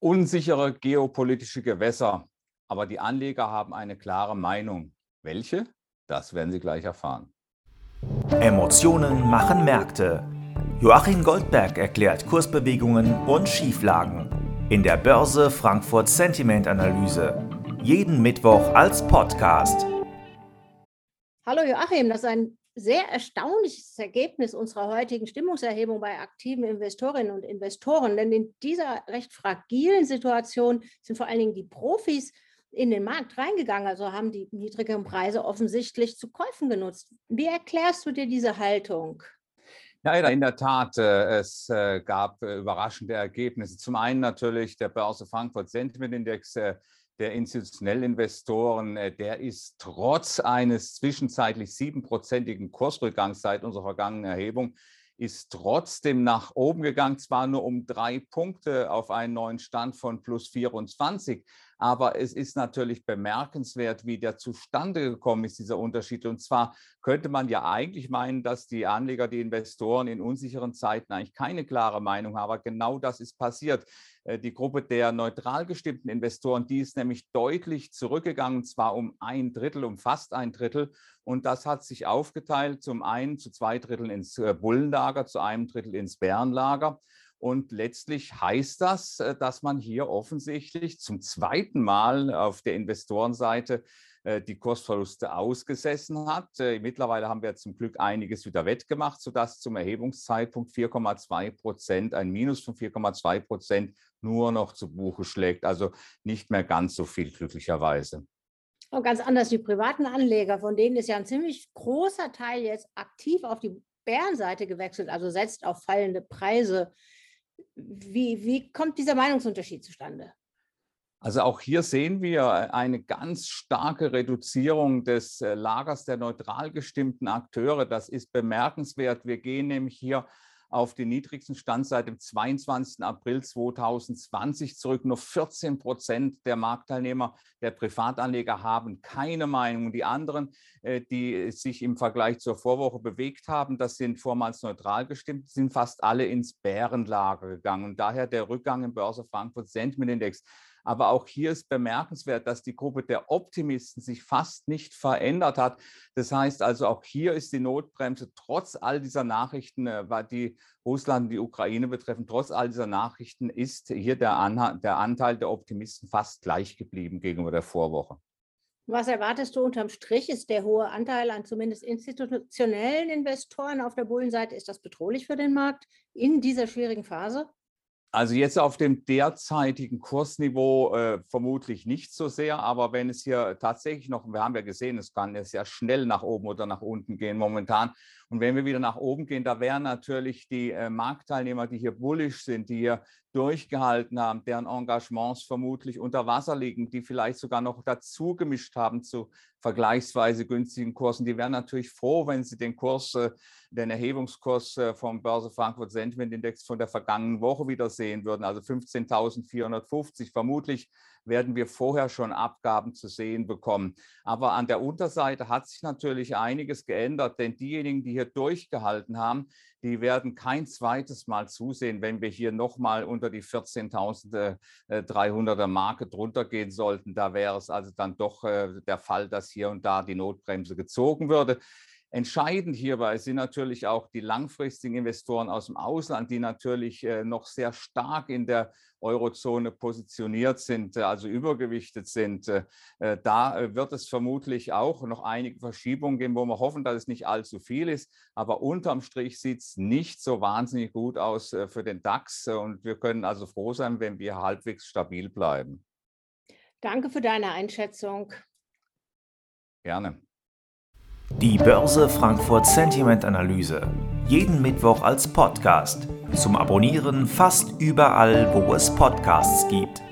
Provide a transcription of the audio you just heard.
Unsichere geopolitische Gewässer, aber die Anleger haben eine klare Meinung. Welche? Das werden Sie gleich erfahren. Emotionen machen Märkte. Joachim Goldberg erklärt Kursbewegungen und Schieflagen in der Börse Frankfurt Sentiment Analyse. Jeden Mittwoch als Podcast. Hallo Joachim, das ist ein sehr erstaunliches Ergebnis unserer heutigen Stimmungserhebung bei aktiven Investorinnen und Investoren. Denn in dieser recht fragilen Situation sind vor allen Dingen die Profis in den Markt reingegangen, also haben die niedrigen Preise offensichtlich zu Käufen genutzt. Wie erklärst du dir diese Haltung? Ja, in der Tat, äh, es äh, gab äh, überraschende Ergebnisse. Zum einen natürlich der Börse Frankfurt Sentiment Index der institutionellen Investoren, äh, der ist trotz eines zwischenzeitlich siebenprozentigen Kursrückgangs seit unserer vergangenen Erhebung, ist trotzdem nach oben gegangen, zwar nur um drei Punkte auf einen neuen Stand von plus 24, aber es ist natürlich bemerkenswert, wie der zustande gekommen ist, dieser Unterschied. Und zwar könnte man ja eigentlich meinen, dass die Anleger, die Investoren in unsicheren Zeiten eigentlich keine klare Meinung haben. Aber genau das ist passiert. Äh, die Gruppe der neutral gestimmten Investoren, die ist nämlich deutlich zurückgegangen, zwar um ein Drittel, um fast ein Drittel. Und das hat sich aufgeteilt, zum einen zu zwei Dritteln ins äh, Bullenlager, zu einem Drittel ins Bärenlager. Und letztlich heißt das, äh, dass man hier offensichtlich zum zweiten Mal auf der Investorenseite äh, die Kursverluste ausgesessen hat. Äh, mittlerweile haben wir zum Glück einiges wieder wettgemacht, sodass zum Erhebungszeitpunkt 4,2 Prozent, ein Minus von 4,2 Prozent nur noch zu Buche schlägt. Also nicht mehr ganz so viel glücklicherweise. Und ganz anders die privaten Anleger, von denen ist ja ein ziemlich großer Teil jetzt aktiv auf die Bärenseite gewechselt, also setzt auf fallende Preise. Wie, wie kommt dieser Meinungsunterschied zustande? Also auch hier sehen wir eine ganz starke Reduzierung des äh, Lagers der neutral gestimmten Akteure. Das ist bemerkenswert. Wir gehen nämlich hier auf den niedrigsten Stand seit dem 22. April 2020 zurück. Nur 14 Prozent der Marktteilnehmer, der Privatanleger haben keine Meinung. Die anderen, äh, die sich im Vergleich zur Vorwoche bewegt haben, das sind vormals neutral gestimmt, sind fast alle ins Bärenlager gegangen. Und daher der Rückgang im Börse Frankfurt Sentiment Index. Aber auch hier ist bemerkenswert, dass die Gruppe der Optimisten sich fast nicht verändert hat. Das heißt also, auch hier ist die Notbremse trotz all dieser Nachrichten, äh, die Russland und die Ukraine betreffen, trotz all dieser Nachrichten ist hier der, Anteil der Optimisten fast gleich geblieben gegenüber der Vorwoche. Was erwartest du unterm Strich? Ist der hohe Anteil an zumindest institutionellen Investoren auf der Bullenseite, ist das bedrohlich für den Markt in dieser schwierigen Phase? Also jetzt auf dem derzeitigen Kursniveau äh, vermutlich nicht so sehr, aber wenn es hier tatsächlich noch, wir haben ja gesehen, es kann ja sehr schnell nach oben oder nach unten gehen momentan. Und wenn wir wieder nach oben gehen, da wären natürlich die äh, Marktteilnehmer, die hier bullisch sind, die hier durchgehalten haben, deren Engagements vermutlich unter Wasser liegen, die vielleicht sogar noch dazu gemischt haben zu vergleichsweise günstigen Kursen, die wären natürlich froh, wenn sie den Kurs, äh, den Erhebungskurs äh, vom Börse Frankfurt Sentiment Index von der vergangenen Woche wieder sehen würden, also 15.450. Vermutlich werden wir vorher schon Abgaben zu sehen bekommen. Aber an der Unterseite hat sich natürlich einiges geändert, denn diejenigen, die hier durchgehalten haben, die werden kein zweites Mal zusehen, wenn wir hier nochmal unter die 14.300er Marke drunter gehen sollten. Da wäre es also dann doch äh, der Fall, dass hier und da die Notbremse gezogen würde. Entscheidend hierbei sind natürlich auch die langfristigen Investoren aus dem Ausland, die natürlich äh, noch sehr stark in der Eurozone positioniert sind, äh, also übergewichtet sind. Äh, da wird es vermutlich auch noch einige Verschiebungen geben, wo wir hoffen, dass es nicht allzu viel ist. Aber unterm Strich sieht es nicht so wahnsinnig gut aus für den DAX. Und wir können also froh sein, wenn wir halbwegs stabil bleiben. Danke für deine Einschätzung. Gerne. Die Börse Frankfurt Sentiment Analyse. Jeden Mittwoch als Podcast. Zum Abonnieren fast überall, wo es Podcasts gibt.